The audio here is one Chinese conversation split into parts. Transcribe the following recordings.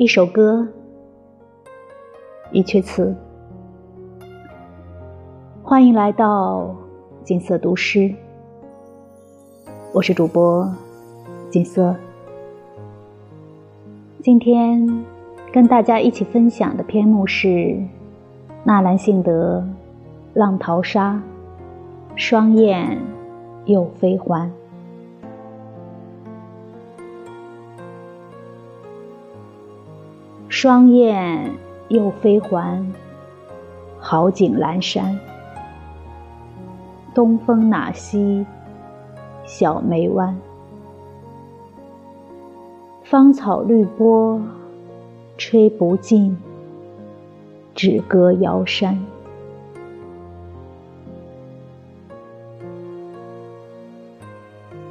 一首歌，一阙词。欢迎来到锦瑟读诗，我是主播锦瑟。今天跟大家一起分享的篇目是纳兰性德《浪淘沙》，双燕又飞还。双燕又飞还，好景阑珊。东风哪西小梅湾？芳草绿波吹不尽，只歌瑶山。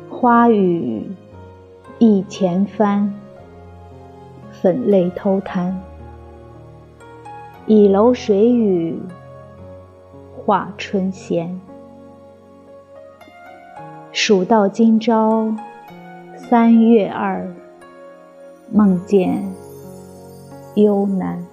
花雨一前帆。粉泪偷弹，倚楼水雨画春闲。数到今朝三月二，梦见幽南。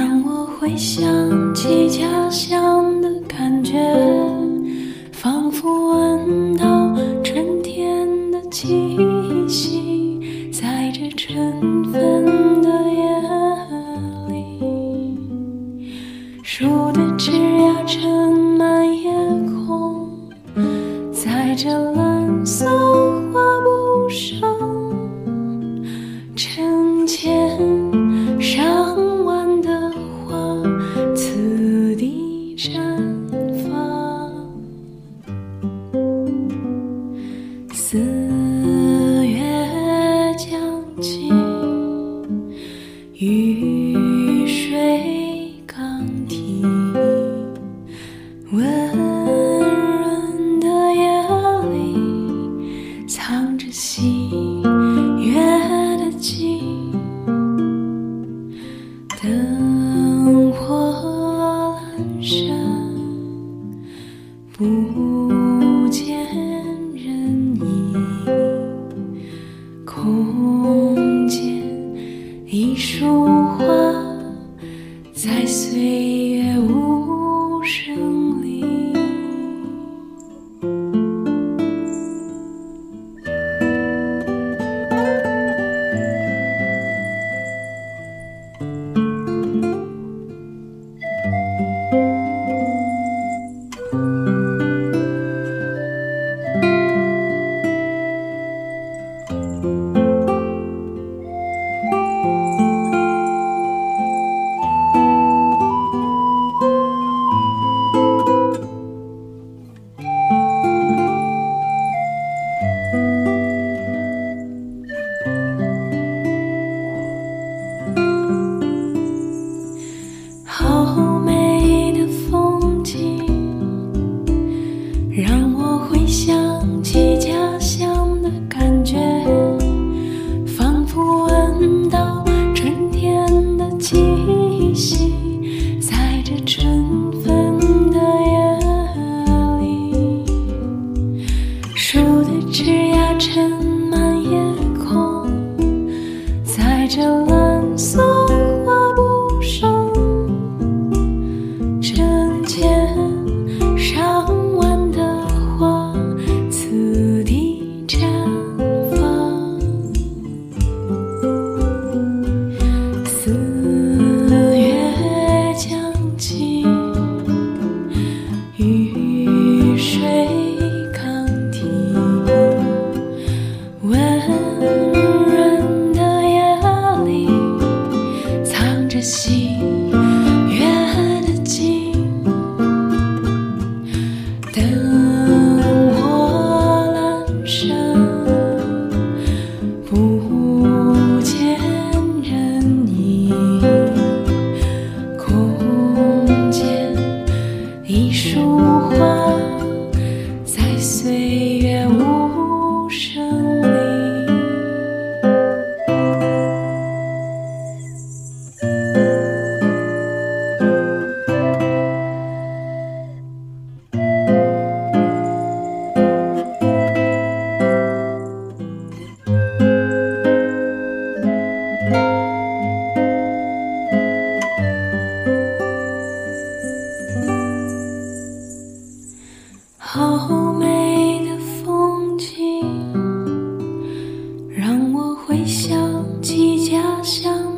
让我回想起家乡的感觉，仿佛闻到思。see. 一束当我回想起家乡